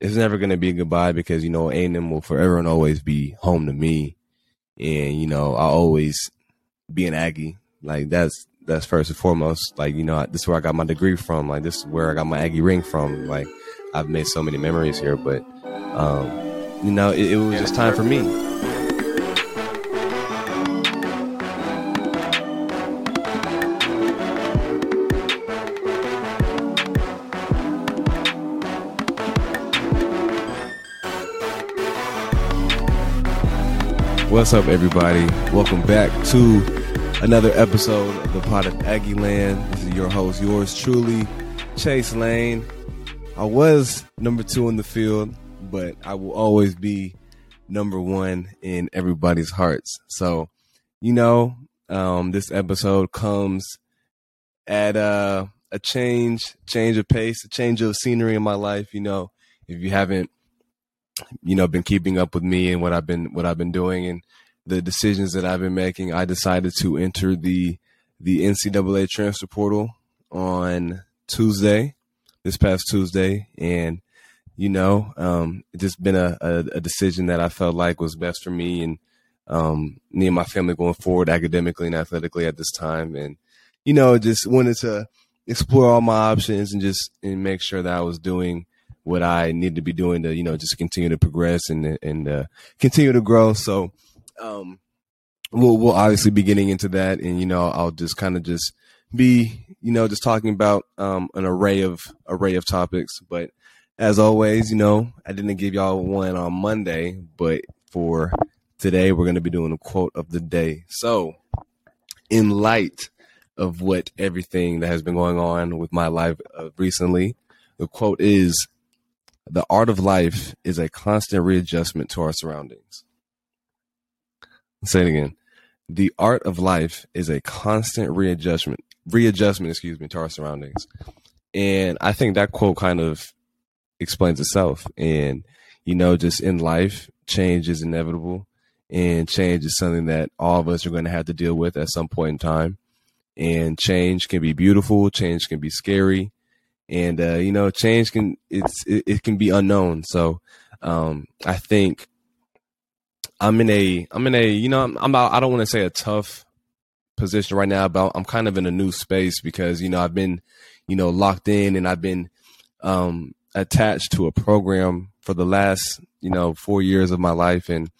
it's never going to be goodbye because you know A&M will forever and always be home to me, and you know I'll always be an Aggie. Like that's that's first and foremost. Like you know this is where I got my degree from. Like this is where I got my Aggie ring from. Like I've made so many memories here, but um, you know it, it was just time for me. What's up, everybody? Welcome back to another episode of the Pod of Aggieland. This is your host, yours truly, Chase Lane. I was number two in the field, but I will always be number one in everybody's hearts. So, you know, um, this episode comes at a change, change of pace, a change of scenery in my life. You know, if you haven't you know been keeping up with me and what I've been what I've been doing and the decisions that I've been making, I decided to enter the the NCAA transfer portal on Tuesday, this past Tuesday, and you know, um, just been a, a, a, decision that I felt like was best for me and um, me and my family going forward academically and athletically at this time, and you know, just wanted to explore all my options and just and make sure that I was doing what I need to be doing to, you know, just continue to progress and and uh, continue to grow. So, um, we'll we'll obviously be getting into that, and you know, I'll just kind of just be, you know, just talking about um, an array of array of topics. But as always, you know, I didn't give y'all one on Monday, but for today, we're going to be doing a quote of the day. So, in light of what everything that has been going on with my life uh, recently, the quote is the art of life is a constant readjustment to our surroundings. I'll say it again. The art of life is a constant readjustment, readjustment, excuse me, to our surroundings. And I think that quote kind of explains itself. And, you know, just in life, change is inevitable and change is something that all of us are going to have to deal with at some point in time. And change can be beautiful, change can be scary, and uh, you know, change can it's it, it can be unknown. So um, I think I'm in a I'm in a you know I'm, I'm I don't want to say a tough position right now, but I'm kind of in a new space because you know I've been you know locked in and I've been um, attached to a program for the last you know four years of my life, and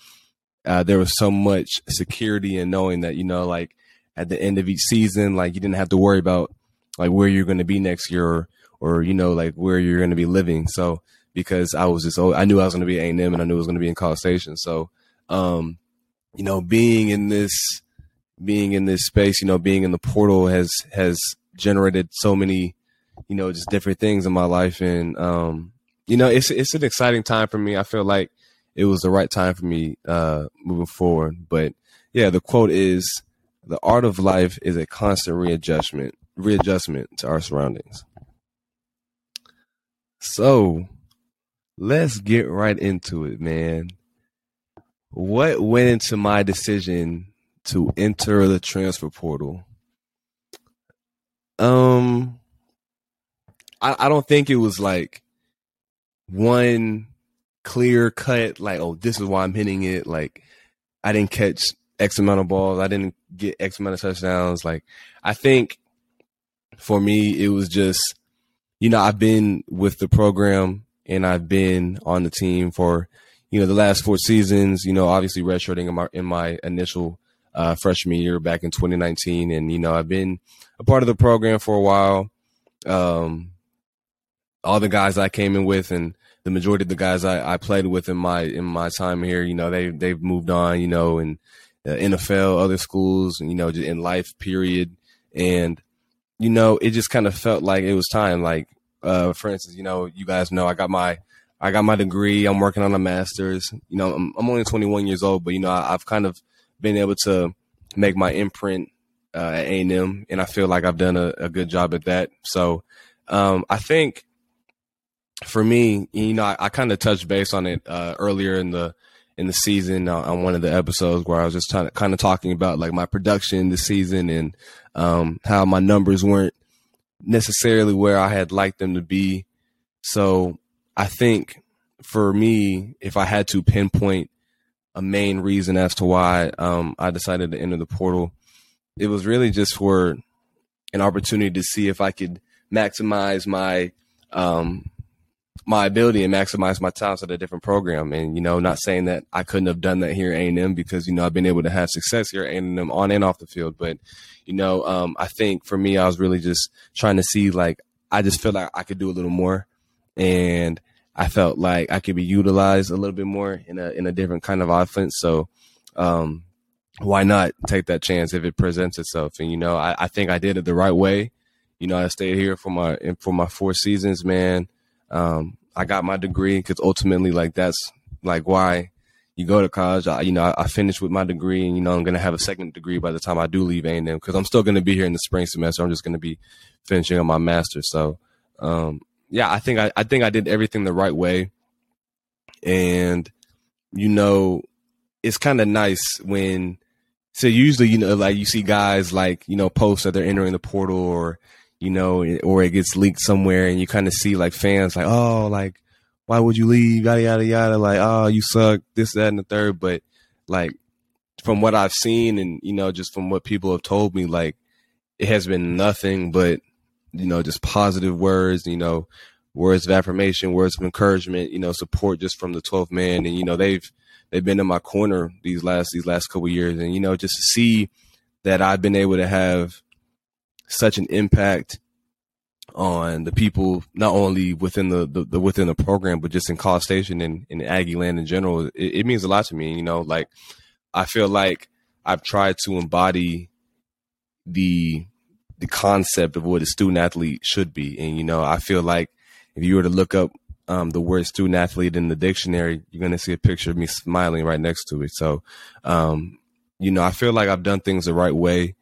uh, there was so much security in knowing that you know like at the end of each season, like you didn't have to worry about like where you're going to be next year or you know like where you're going to be living. So because I was just I knew I was going to be A and M and I knew I was going to be in College Station. So um, you know, being in this being in this space, you know, being in the portal has has generated so many, you know, just different things in my life, and um, you know, it's it's an exciting time for me. I feel like it was the right time for me uh, moving forward. But yeah, the quote is, "The art of life is a constant readjustment readjustment to our surroundings." So let's get right into it, man. What went into my decision to enter the transfer portal? Um, I, I don't think it was like one clear cut, like, oh, this is why I'm hitting it. Like, I didn't catch X amount of balls. I didn't get X amount of touchdowns. Like, I think for me, it was just you know, I've been with the program and I've been on the team for, you know, the last four seasons, you know, obviously redshirting in my, in my initial uh, freshman year back in 2019. And, you know, I've been a part of the program for a while. Um, all the guys I came in with and the majority of the guys I, I played with in my, in my time here, you know, they, they've moved on, you know, and NFL, other schools, you know, in life period. And, you know, it just kind of felt like it was time. Like, uh, for instance, you know, you guys know I got my, I got my degree. I'm working on a master's. You know, I'm, I'm only 21 years old, but you know, I, have kind of been able to make my imprint uh, at A&M, and I feel like I've done a, a good job at that. So, um, I think for me, you know, I, I kind of touched base on it uh, earlier in the in the season uh, on one of the episodes where I was just trying to kind of talking about like my production this season and um, how my numbers weren't necessarily where I had liked them to be. So I think for me, if I had to pinpoint a main reason as to why um, I decided to enter the portal, it was really just for an opportunity to see if I could maximize my um, my ability and maximize my talents at a different program. And you know, not saying that I couldn't have done that here at A and M because you know I've been able to have success here at A and M on and off the field. But you know, um, I think for me, I was really just trying to see like I just feel like I could do a little more, and I felt like I could be utilized a little bit more in a in a different kind of offense. So. Um, why not take that chance if it presents itself? And you know, I, I think I did it the right way. You know, I stayed here for my for my four seasons, man. Um, I got my degree because ultimately, like that's like why you go to college. I, you know, I, I, finished with my degree, and you know, I'm gonna have a second degree by the time I do leave A and M because I'm still gonna be here in the spring semester. I'm just gonna be finishing on my master. So, um, yeah, I think I, I think I did everything the right way, and you know, it's kind of nice when. So usually, you know, like you see guys like you know post that they're entering the portal or you know, or it gets leaked somewhere and you kind of see like fans like, oh, like, why would you leave? Yada, yada, yada. Like, oh, you suck, this, that, and the third. But like, from what I've seen and, you know, just from what people have told me, like, it has been nothing but, you know, just positive words, you know, words of affirmation, words of encouragement, you know, support just from the 12th man. And, you know, they've, they've been in my corner these last, these last couple years. And, you know, just to see that I've been able to have, such an impact on the people, not only within the, the, the within the program, but just in College Station and in Aggie land in general. It, it means a lot to me. You know, like I feel like I've tried to embody the the concept of what a student athlete should be, and you know, I feel like if you were to look up um, the word student athlete in the dictionary, you're going to see a picture of me smiling right next to it. So, um, you know, I feel like I've done things the right way.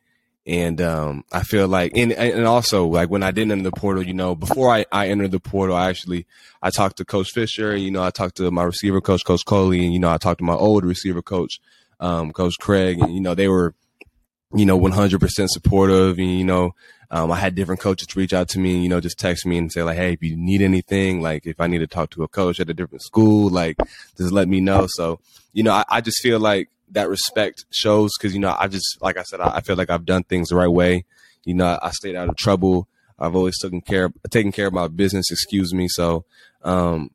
And um, I feel like, and and also like when I didn't enter the portal, you know, before I, I entered the portal, I actually I talked to Coach Fisher, you know, I talked to my receiver coach, Coach Coley, and you know, I talked to my old receiver coach, um, Coach Craig, and you know, they were, you know, 100% supportive, and you know, um, I had different coaches reach out to me, you know, just text me and say like, hey, if you need anything, like if I need to talk to a coach at a different school, like just let me know. So, you know, I, I just feel like that respect shows because you know I just like I said I, I, feel like I've done things the right way. You know I, stayed out of trouble. I've always taken care taken care of my business. Excuse me. So um,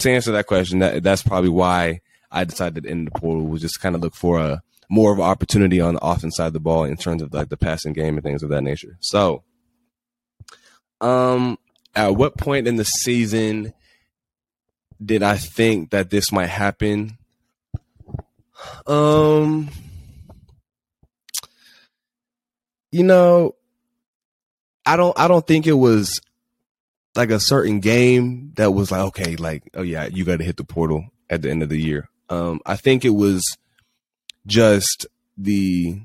to answer that question, that that's probably why I decided to end the portal was just kind of look for a more of an opportunity on the offense side of the ball in terms of like the passing game and things of that nature. So, um, at what point in the season did I think that this might happen? Um, you know, I don't. I don't think it was like a certain game that was like, okay, like, oh yeah, you got to hit the portal at the end of the year. Um, I think it was just the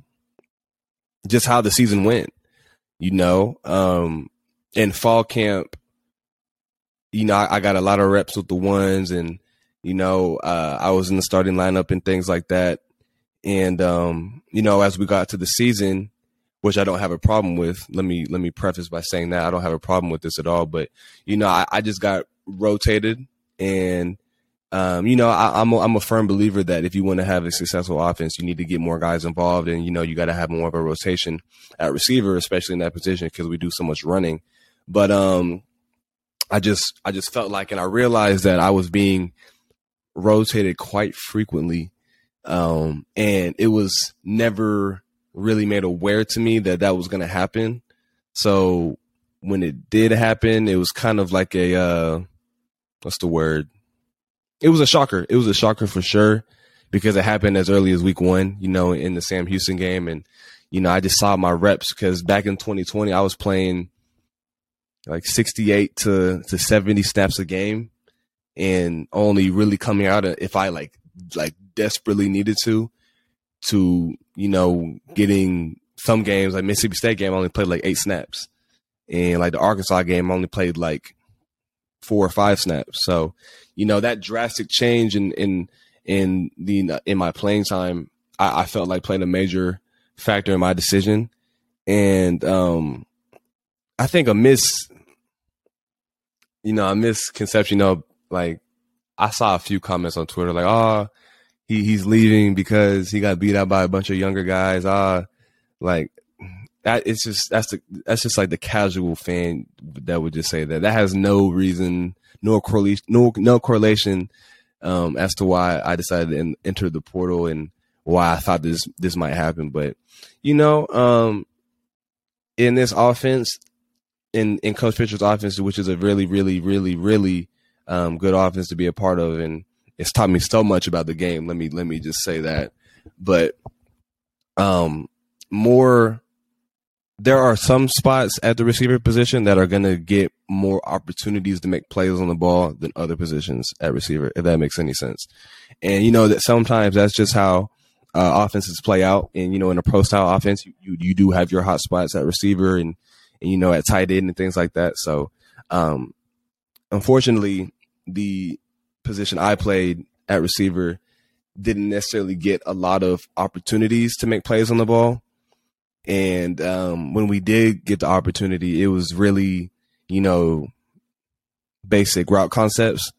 just how the season went. You know, um, in fall camp, you know, I, I got a lot of reps with the ones and you know, uh, I was in the starting lineup and things like that. And um, you know, as we got to the season, which I don't have a problem with. Let me let me preface by saying that I don't have a problem with this at all. But you know, I, I just got rotated, and um, you know, I, am a, I'm a firm believer that if you want to have a successful offense, you need to get more guys involved, and you know, you got to have more of a rotation at receiver, especially in that position because we do so much running. But um, I just I just felt like, and I realized that I was being rotated quite frequently. Um, and it was never really made aware to me that that was going to happen. So when it did happen, it was kind of like a, uh, what's the word? It was a shocker. It was a shocker for sure because it happened as early as week one, you know, in the Sam Houston game. And, you know, I just saw my reps because back in 2020, I was playing like 68 to, to 70 snaps a game and only really coming out if I like like desperately needed to to you know getting some games like Mississippi State game I only played like eight snaps. And like the Arkansas game I only played like four or five snaps. So you know that drastic change in in in the in my playing time I, I felt like played a major factor in my decision. And um I think a miss you know a misconception of like I saw a few comments on Twitter like, oh, he he's leaving because he got beat out by a bunch of younger guys. Ah, like that. It's just that's the that's just like the casual fan that would just say that. That has no reason, no correlation, no no correlation um, as to why I decided to enter the portal and why I thought this this might happen. But you know, um, in this offense, in in Coach Fisher's offense, which is a really, really, really, really um, good offense to be a part of, and it's taught me so much about the game. Let me let me just say that. But um, more there are some spots at the receiver position that are going to get more opportunities to make plays on the ball than other positions at receiver, if that makes any sense. And you know that sometimes that's just how uh, offenses play out. And you know, in a pro style offense, you, you, you do have your hot spots at receiver and and you know at tight end and things like that. So, um, unfortunately, the position I played at receiver didn't necessarily get a lot of opportunities to make plays on the ball. And um, when we did get the opportunity, it was really, you know, basic route concepts.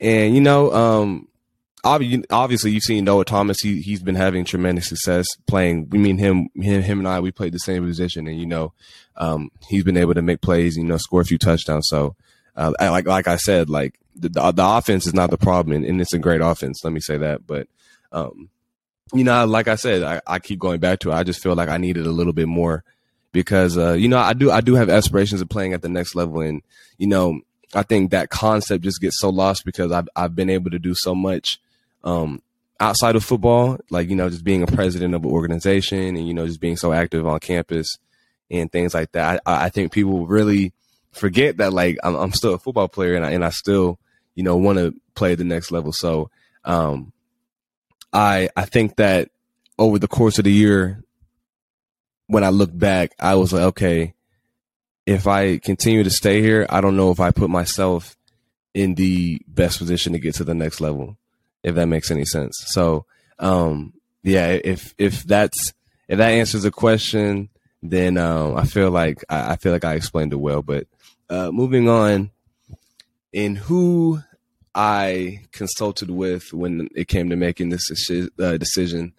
And, you know, um, obviously you've seen Noah Thomas. He he's been having tremendous success playing. We mean him, him, him and I. We played the same position, and you know, um, he's been able to make plays. You know, score a few touchdowns. So, uh, like like I said, like the, the, offense is not the problem, and, and, it's a great offense. Let me say that. But, um, you know, like I said, I, I keep going back to it. I just feel like I needed a little bit more because, uh, you know, I do I do have aspirations of playing at the next level, and you know, I think that concept just gets so lost because I've I've been able to do so much um, outside of football, like, you know, just being a president of an organization and, you know, just being so active on campus and things like that. I, I think people really forget that, like, I'm, I'm still a football player and I, and I still, you know, want to play the next level. So, um, I, I think that over the course of the year, when I look back, I was like, okay, if I continue to stay here, I don't know if I put myself in the best position to get to the next level if that makes any sense. So, um, yeah, if if that's if that answers the question, then um, I feel like I, I, feel like I explained it well. But uh, moving on, in who I consulted with when it came to making this uh, decision,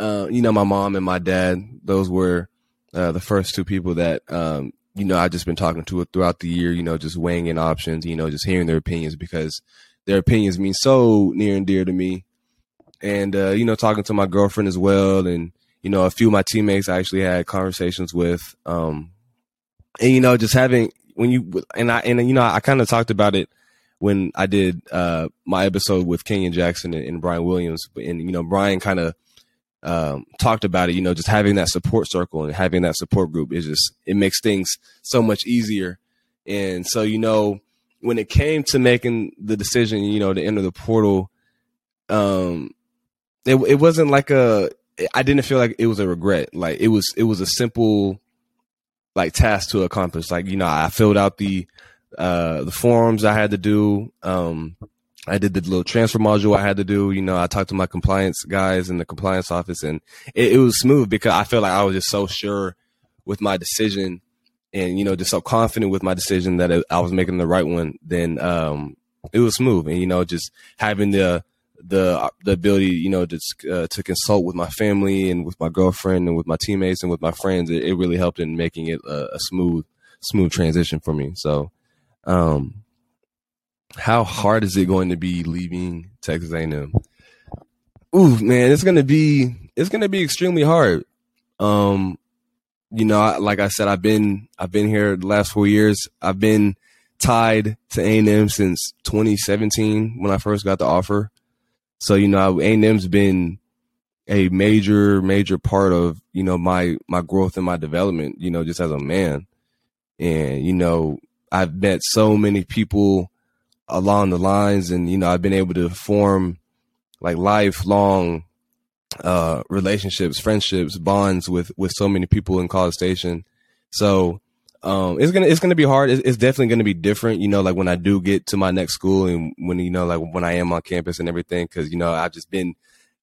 uh, you know, my mom and my dad. Those were uh, the first two people that um, you know I've just been talking to throughout the year. You know, just weighing in options. You know, just hearing their opinions because their opinions mean so near and dear to me. And uh, you know, talking to my girlfriend as well, and you know, a few of my teammates I actually had conversations with. Um, and you know, just having when you and I and you know, I kind of talked about it when I did uh, my episode with Kenyon Jackson and, and Brian Williams, and you know, Brian kind of um, talked about it. You know, just having that support circle and having that support group is just it makes things so much easier. And so, you know, when it came to making the decision, you know, to enter the portal, um, it it wasn't like a. I didn't feel like it was a regret. Like it was, it was a simple, like task to accomplish. Like you know, I filled out the uh the forms I had to do. Um, I did the little transfer module I had to do. You know, I talked to my compliance guys in the compliance office, and it, it was smooth because I felt like I was just so sure with my decision and you know just so confident with my decision that I was making the right one, then um, it was smooth. And you know, just having the the the ability, you know, to uh, to consult with my family and with my girlfriend and with my teammates and with my friends, it, it really helped in making it a, a, smooth smooth transition for me. So, um, how hard is it going to be leaving Texas A&M? Ooh, man, it's gonna be it's gonna be extremely hard. Um, you know, like I said, I've been I've been here the last four years. I've been tied to A and M since 2017 when I first got the offer. So you know, A and M's been a major major part of you know my my growth and my development. You know, just as a man, and you know, I've met so many people along the lines, and you know, I've been able to form like lifelong uh, relationships, friendships, bonds with with so many people in College Station. So um, it's gonna it's gonna be hard. It's, it's definitely gonna be different. You know, like when I do get to my next school and when you know, like when I am on campus and everything, because you know I've just been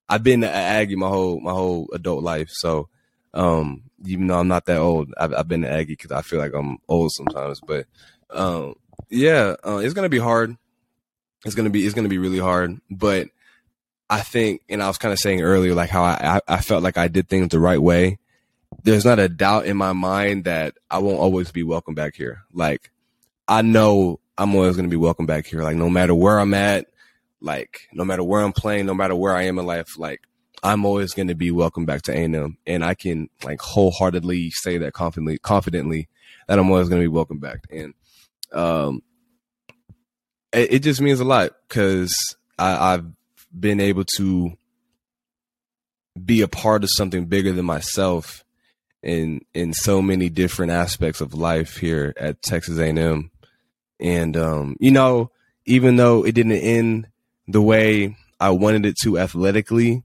I've been an Aggie my whole my whole adult life. So um, even though I'm not that old, I've, I've been an Aggie because I feel like I'm old sometimes. But um, yeah, uh, it's gonna be hard. it's gonna be it's gonna be really hard. But I think, and I was kind of saying earlier, like how I, I felt like I did things the right way. There's not a doubt in my mind that I won't always be welcome back here. Like I know I'm always gonna be welcome back here. Like no matter where I'm at, like no matter where I'm playing, no matter where I am in life, like I'm always going to be welcome back to A&M, and I can like wholeheartedly say that confidently, confidently that I'm always going to be welcome back. And um, it, it just means a lot because I've been able to be a part of something bigger than myself in in so many different aspects of life here at Texas A&M. And um, you know, even though it didn't end the way I wanted it to athletically,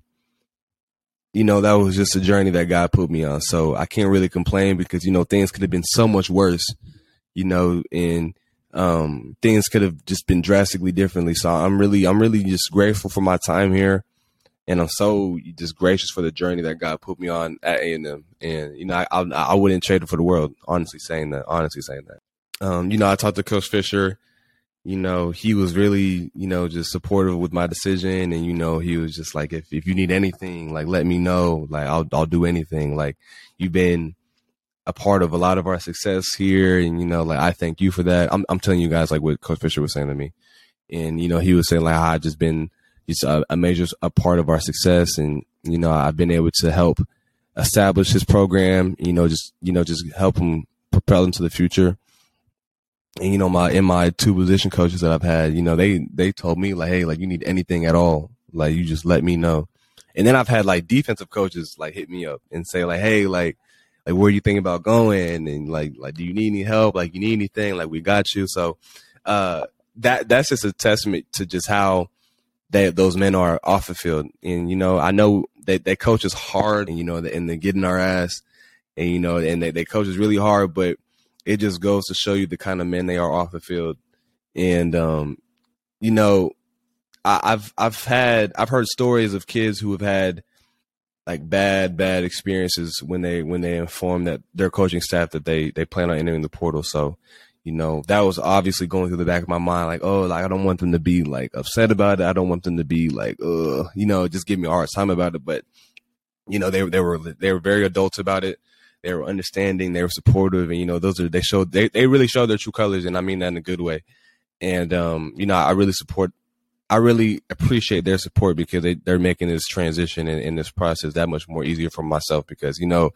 you know, that was just a journey that God put me on. So I can't really complain because, you know, things could have been so much worse, you know, and um, things could have just been drastically differently. So I'm really, I'm really just grateful for my time here. And I'm so just gracious for the journey that God put me on at A&M. And, you know, I, I, I wouldn't trade it for the world, honestly saying that, honestly saying that. Um, you know, I talked to Coach Fisher you know, he was really, you know, just supportive with my decision. And, you know, he was just like, if, if you need anything, like, let me know. Like, I'll, I'll do anything. Like, you've been a part of a lot of our success here. And, you know, like, I thank you for that. I'm, I'm telling you guys, like, what Coach Fisher was saying to me. And, you know, he was saying, like, I've just been just a, a major a part of our success. And, you know, I've been able to help establish his program, you know, just, you know, just help him propel into the future and you know my in my two position coaches that I've had, you know they they told me like, hey, like you need anything at all, like you just let me know. And then I've had like defensive coaches like hit me up and say like, hey, like like where you think about going and like like do you need any help? Like you need anything? Like we got you. So uh that that's just a testament to just how that those men are off the field. And you know, I know that they coach is hard and you know and they're getting our ass and you know and they, they coach is really hard, but it just goes to show you the kind of men they are off the field. And um, you know, I, I've I've had I've heard stories of kids who have had like bad bad experiences when they when they inform that their coaching staff that they they plan on entering the portal. So, you know, that was obviously going through the back of my mind, like, oh, like I don't want them to be like upset about it. I don't want them to be like, uh, you know, just give me a hard time about it. But, you know, they they were they were very adults about it they were understanding, they were supportive, and you know, those are they showed they they really showed their true colors, and I mean that in a good way. And um, you know, I really support, I really appreciate their support because they they're making this transition and this process that much more easier for myself because you know,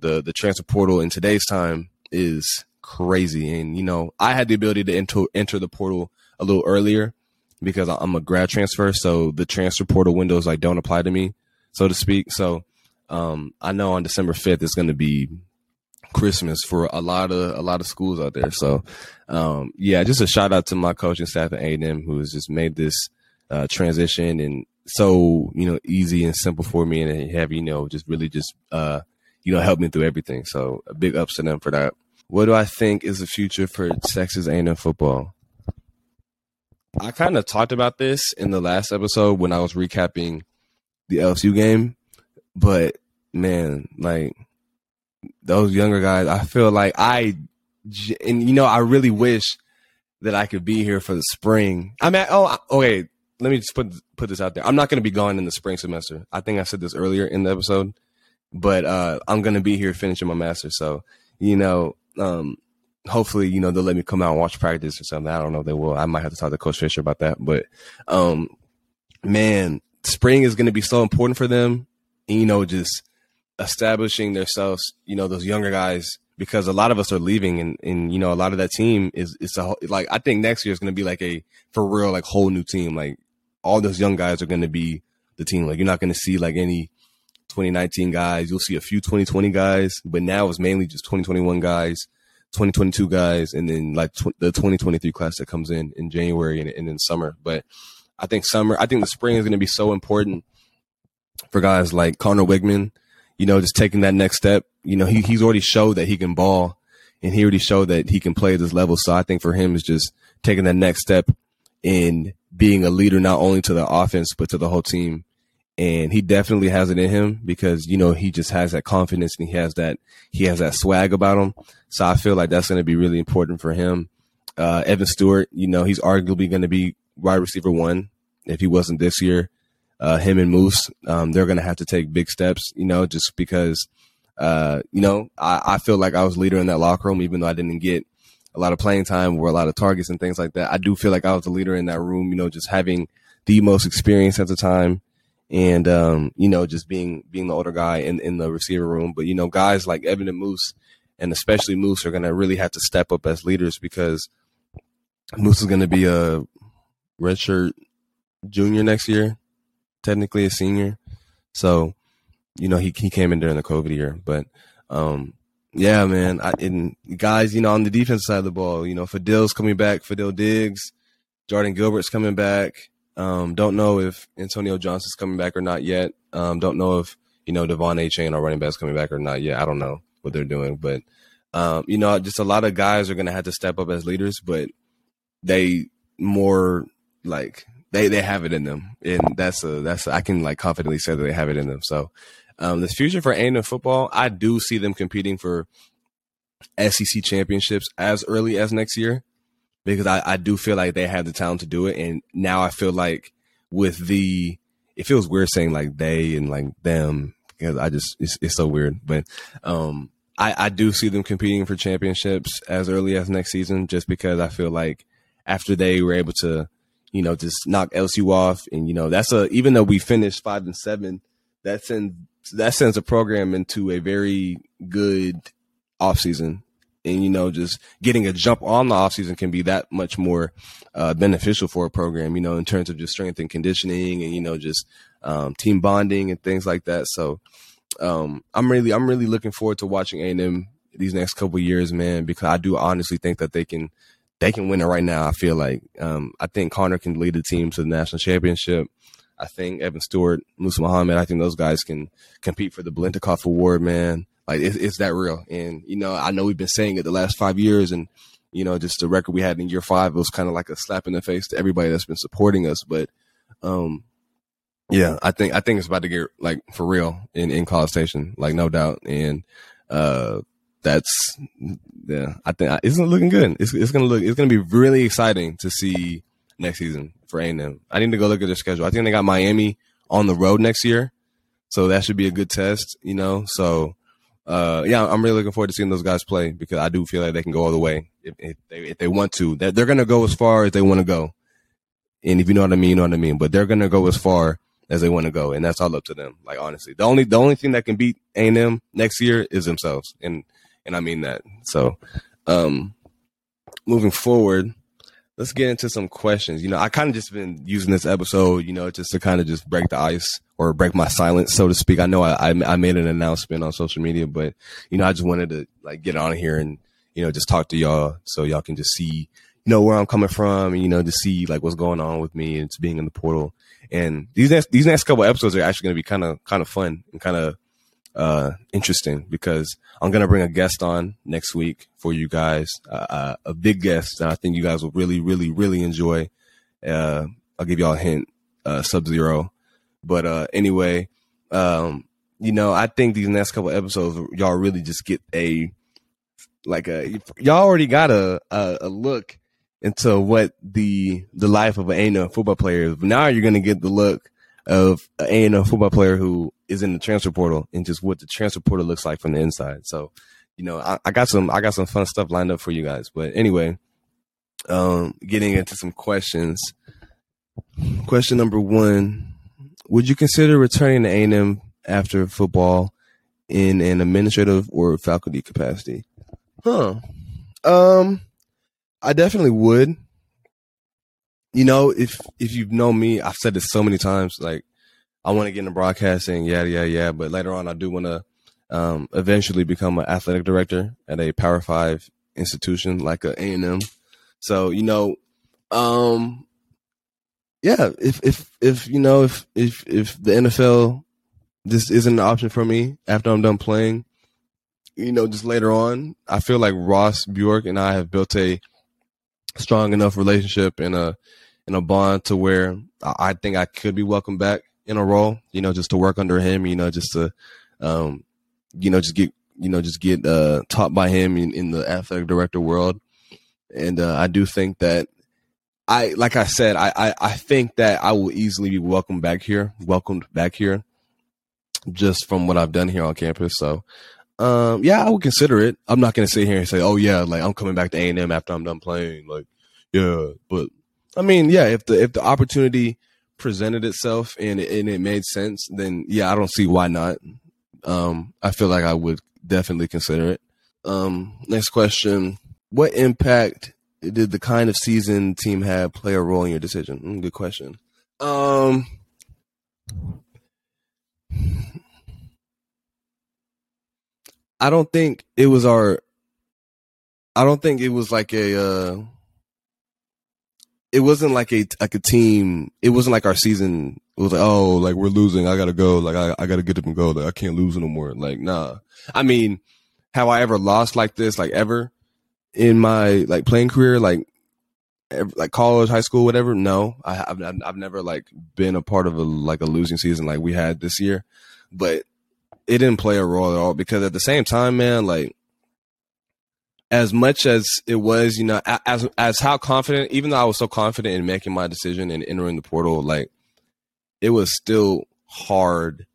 the the transfer portal in today's time is crazy, and you know, I had the ability to enter enter the portal a little earlier because I'm a grad transfer, so the transfer portal windows like don't apply to me, so to speak. So um, I know on December 5th it's going to be Christmas for a lot of a lot of schools out there. So, um, yeah, just a shout out to my coaching staff at A&M who has just made this uh, transition and so you know easy and simple for me, and have you know just really just uh, you know help me through everything. So, a big ups to them for that. What do I think is the future for Texas A&M football? I kind of talked about this in the last episode when I was recapping the LSU game but man, like those younger guys, I feel like I, and you know, I really wish that I could be here for the spring. I mean, oh, okay. Let me just put put this out there. I'm not going to be gone in the spring semester. I think I said this earlier in the episode, but uh, I'm going to be here finishing my master. So, you know, um, hopefully, you know, they'll let me come out and watch practice or something. I don't know if they will. I might have to talk to Coach Fisher about that. But, um, man, spring is going to be so important for them and, you know, just establishing themselves, you know, those younger guys, because a lot of us are leaving and, and you know, a lot of that team is, it's a, like, I think next year is going to be like a, for real, like whole new team. Like all those young guys are going to be the team. Like you're not going to see like any 2019 guys. You'll see a few 2020 guys, but now it's mainly just 2021 guys, 2022 guys, and then like tw- the 2023 class that comes in in January and, and in summer. But I think summer, I think the spring is going to be so important for guys like Conner Weigman, you know, just taking that next step. You know, he, he's already showed that he can ball and he already showed that he can play at this level. So I think for him is just taking that next step in being a leader, not only to the offense, but to the whole team. And he definitely has it in him because, you know, he just has that confidence and he has that, he has that swag about him. So I feel like that's going to be really important for him. Uh, Evan Stewart, you know, he's arguably going to be wide receiver one. If he wasn't this year, uh, him and Moose, um, they're going to have to take big steps, you know, just because, uh, you know, I, I feel like I was leader in that locker room, even though I didn't get a lot of playing time or a lot of targets and things like that. I do feel like I was the leader in that room, you know, just having the most experience at the time and, um, you know, just being, being the older guy in, in the receiver room. But, you know, guys like Evan and Moose and especially Moose are going to really have to step up as leaders because Moose is going to be a redshirt junior next year technically a senior. So, you know, he he came in during the COVID year, but um, yeah, man. I and guys, you know, on the defense side of the ball, you know, Fadil's coming back, Fadil Diggs, Jardin Gilbert's coming back. Um, don't know if Antonio Johnson's coming back or not yet. Um, don't know if you know De'Von Achane, our running back's coming back or not yet. I don't know what they're doing, but um, you know, just a lot of guys are going to have to step up as leaders, but they more like they they have it in them, and that's a that's a, I can like confidently say that they have it in them. So, um, future for A&M football, I do see them competing for SEC championships as early as next year because I, I do feel like they have the talent to do it, and now I feel like with the it feels weird saying like they and like them because I just it's, it's so weird, but um. I, I do see them competing for championships as early as next season, just because I feel like after they were able to you know, just knock LSU off. And, you know, that's a, even though we finished five and seven, that sends, that sends a program into a very good offseason. And, you know, just getting a jump on the offseason can be that much more uh, beneficial for a program, you know, in terms of just strength and conditioning and, you know, just um, team bonding and things like that. So um, I'm really, I'm really looking forward to watching A&M these next couple years, man, because I do honestly think that they can they can win it right now. I feel like um, I think Conner can lead the team to the national championship. I think Evan Stewart, Musa Muhammad, I think those guys can compete for the Biletnikoff Award, man. Like it's, it's that real. And you know, I know we've been saying it the last five years, and you know, just the record we had in year five was kind of like a slap in the face to everybody that's been supporting us. But um, yeah, I think I think it's about to get like for real in in College Station, like no doubt. And uh, that's yeah. I think it's looking good. It's it's gonna look. It's gonna be really exciting to see next season for A&M. I need to go look at their schedule. I think they got Miami on the road next year, so that should be a good test. You know, so uh, yeah, I'm really looking forward to seeing those guys play because I do feel like they can go all the way if, if they if they want to. That they're gonna go as far as they want to go, and if you know what I mean, you know what I mean. But they're gonna go as far as they want to go, and that's all up to them. Like honestly, the only the only thing that can beat A&M next year is themselves, and and I mean that. So, um, moving forward, let's get into some questions. You know, I kind of just been using this episode, you know, just to kind of just break the ice or break my silence, so to speak. I know I, I made an announcement on social media, but you know, I just wanted to like get on here and you know just talk to y'all so y'all can just see you know where I'm coming from, and, you know, to see like what's going on with me and being in the portal. And these next these next couple episodes are actually going to be kind of kind of fun and kind of uh, interesting because I'm going to bring a guest on next week for you guys, uh, uh, a big guest that I think you guys will really, really, really enjoy. Uh, I'll give y'all a hint, uh, Sub Zero. But, uh, anyway, um, you know, I think these next couple episodes, y'all really just get a, like a, y'all already got a, a, a look into what the, the life of an A&M football player is. But now you're going to get the look of an A&M football player who is in the transfer portal and just what the transfer portal looks like from the inside. So, you know, I, I got some I got some fun stuff lined up for you guys. But anyway, um, getting into some questions. Question number one: Would you consider returning to A&M after football in an administrative or faculty capacity? Huh. Um, I definitely would you know, if if you've known me, I've said this so many times. Like, I want to get into broadcasting, yeah, yeah, yeah. But later on, I do want to um, eventually become an athletic director at a Power Five institution like a A and M. So you know, um, yeah, if if if you know if if if the NFL this isn't an option for me after I'm done playing, you know, just later on, I feel like Ross Bjork and I have built a strong enough relationship and a in a bond to where I think I could be welcomed back in a role, you know, just to work under him, you know, just to, um, you know, just get, you know, just get, uh, taught by him in, in the athletic director world. And, uh, I do think that I like I said, I, I I think that I will easily be welcomed back here, welcomed back here, just from what I've done here on campus. So, um, yeah, I would consider it. I'm not gonna sit here and say, oh yeah, like I'm coming back to A and M after I'm done playing. Like, yeah, but I mean, yeah, if the if the opportunity presented itself and it, and it made sense, then yeah, I don't see why not. Um, I feel like I would definitely consider it. Um, next question: What impact did the kind of season team have play a role in your decision? Mm, good question. Um, I don't think it was our. I don't think it was like a. Uh, it wasn't like a like a team. It wasn't like our season. It was like, oh, like we're losing. I gotta go. Like I, I gotta get up and go. Like I can't lose no more. Like nah. I mean, have I ever lost like this? Like ever in my like playing career? Like ever, like college, high school, whatever? No, I, have I've never like been a part of a like a losing season like we had this year. But it didn't play a role at all because at the same time, man, like as much as it was, you know, as as how confident, even though I was so confident in making my decision and entering the portal, like it was still hard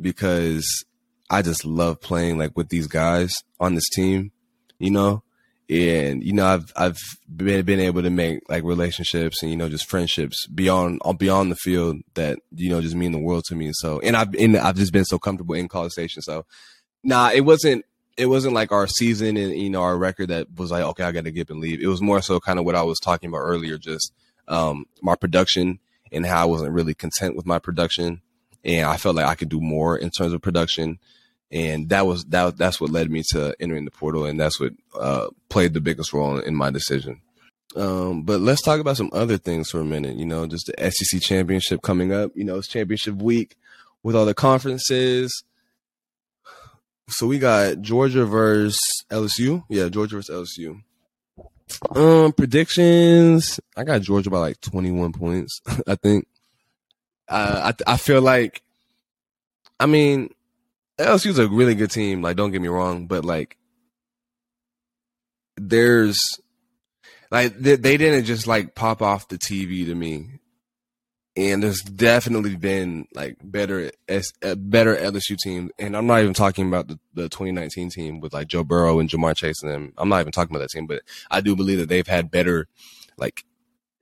because I just love playing like with these guys on this team, you know, and you know I've I've been been able to make like relationships and you know just friendships beyond all beyond the field that you know just mean the world to me. So and I've and I've just been so comfortable in College Station. So nah, it wasn't it wasn't like our season and you know our record that was like okay I got to get and leave. It was more so kind of what I was talking about earlier, just um, my production and how I wasn't really content with my production, and I felt like I could do more in terms of production, and that was that that's what led me to entering the portal, and that's what uh, played the biggest role in my decision. Um, but let's talk about some other things for a minute. You know, just the SEC championship coming up. You know, it's championship week with all the conferences so we got Georgia versus LSU. Yeah, Georgia versus LSU. Um, predictions. I got Georgia by like 21 points. I think. Uh, I I feel like. I mean, LSU's a really good team. Like, don't get me wrong, but like, there's like they, they didn't just like pop off the TV to me and there's definitely been like better uh, better LSU teams, and I'm not even talking about the, the 2019 team with like Joe Burrow and Ja'Marr Chase and them. I'm not even talking about that team, but I do believe that they've had better like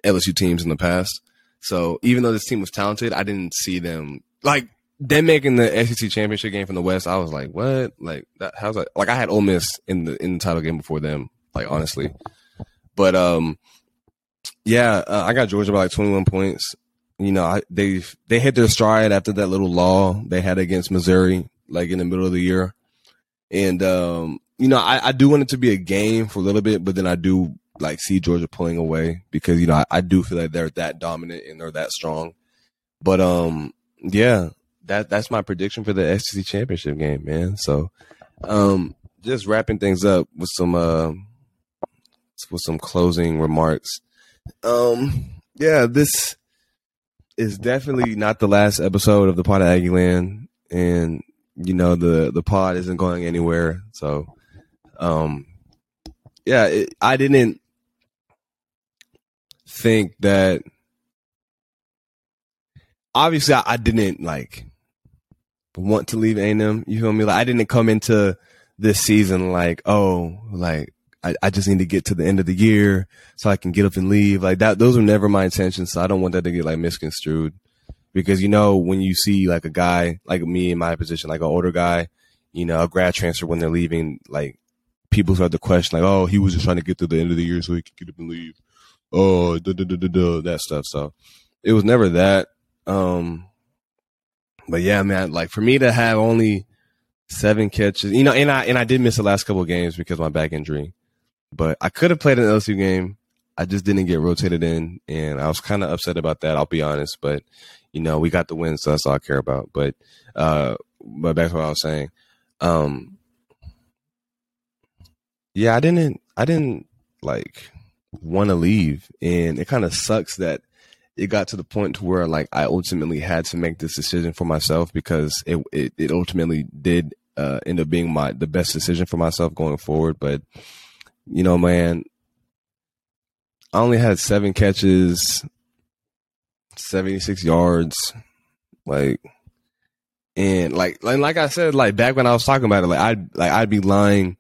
LSU teams in the past. So even though this team was talented, I didn't see them like them making the SEC championship game from the West. I was like, what? Like that? How's that? Like I had Ole Miss in the in the title game before them. Like honestly, but um, yeah, uh, I got Georgia by like 21 points you know, they they hit their stride after that little law they had against Missouri, like in the middle of the year. And um, you know, I, I do want it to be a game for a little bit, but then I do like see Georgia pulling away because you know I, I do feel like they're that dominant and they're that strong. But um, yeah, that that's my prediction for the SEC championship game, man. So, um, just wrapping things up with some uh, with some closing remarks. Um, yeah, this is definitely not the last episode of the Pod of Aggieland, and you know the the pod isn't going anywhere. So, um, yeah, it, I didn't think that. Obviously, I, I didn't like want to leave A&M. You feel me? Like I didn't come into this season like, oh, like I, I just need to get to the end of the year so I can get up and leave. Like that, those were never my intentions. So I don't want that to get like misconstrued because, you know, when you see like a guy like me in my position, like an older guy, you know, a grad transfer when they're leaving, like people start to question like, oh, he was just trying to get to the end of the year so he could get up and leave. Oh, duh, duh, duh, that stuff. So it was never that. Um, but yeah, man, like for me to have only seven catches, you know, and I and I did miss the last couple of games because of my back injury. But I could have played an LSU game. I just didn't get rotated in, and I was kind of upset about that. I'll be honest, but you know, we got the win, so that's all I care about. But uh, but back to what I was saying. Um, yeah, I didn't, I didn't like want to leave, and it kind of sucks that it got to the point to where like I ultimately had to make this decision for myself because it it, it ultimately did uh, end up being my the best decision for myself going forward. But you know, man, I only had seven catches, 76 yards. Like, and like, like, like I said, like back when I was talking about it, like I'd, like I'd be lying.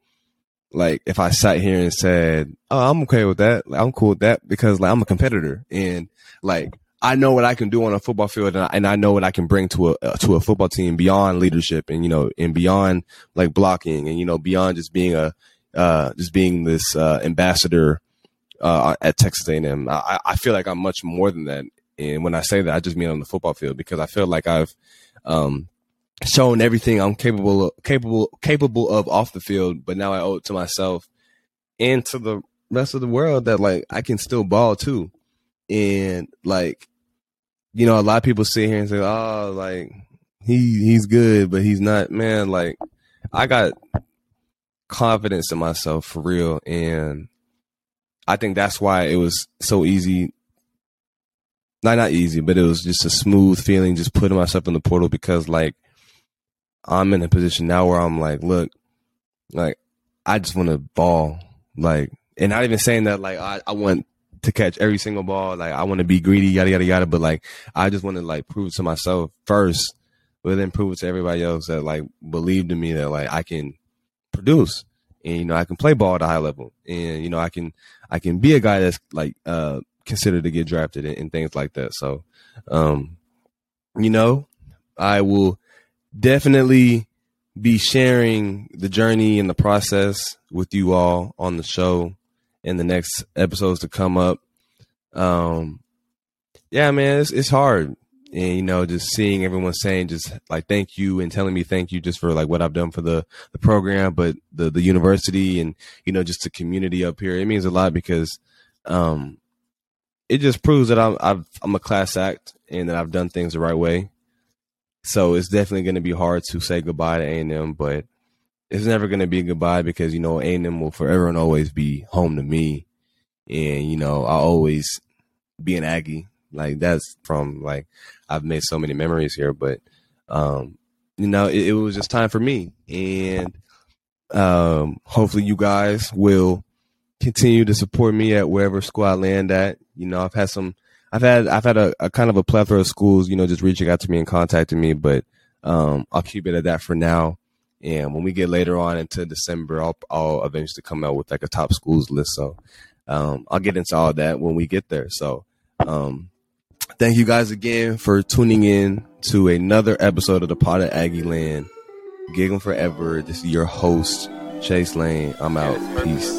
Like if I sat here and said, "Oh, I'm okay with that. Like, I'm cool with that," because like I'm a competitor and like I know what I can do on a football field, and I, and I know what I can bring to a uh, to a football team beyond leadership, and you know, and beyond like blocking, and you know, beyond just being a uh, just being this uh, ambassador uh, at Texas A&M. I, I feel like I'm much more than that, and when I say that, I just mean on the football field because I feel like I've um, shown everything I'm capable of, capable capable of off the field, but now I owe it to myself and to the rest of the world that like I can still ball too. And like you know a lot of people sit here and say oh like he he's good but he's not. Man like i got confidence in myself for real and i think that's why it was so easy not not easy but it was just a smooth feeling just putting myself in the portal because like i'm in a position now where i'm like look like i just want to ball like and not even saying that like I, I want to catch every single ball. Like I want to be greedy, yada yada yada. But like I just want to like prove to myself first, but then prove it to everybody else that like believed in me that like I can produce and you know I can play ball at a high level and you know I can I can be a guy that's like uh considered to get drafted and, and things like that. So um you know I will definitely be sharing the journey and the process with you all on the show in the next episodes to come up. Um, yeah, man, it's, it's hard. And, you know, just seeing everyone saying just like thank you and telling me thank you just for like what I've done for the, the program, but the, the university and, you know, just the community up here. It means a lot because, um, it just proves that I'm, I've, I'm a class act and that I've done things the right way. So it's definitely going to be hard to say goodbye to A&M, but it's never going to be goodbye because you know A&M will forever and always be home to me, and you know I'll always be an Aggie. Like that's from like I've made so many memories here, but um, you know it, it was just time for me, and um, hopefully you guys will continue to support me at wherever school I land at. You know I've had some. I've had I've had a, a kind of a plethora of schools, you know, just reaching out to me and contacting me, but um, I'll keep it at that for now. And when we get later on into December, I'll, I'll eventually come out with like a top schools list. So um, I'll get into all that when we get there. So um, thank you guys again for tuning in to another episode of the Pod of Aggieland. Gig 'em forever. This is your host, Chase Lane. I'm out. Peace.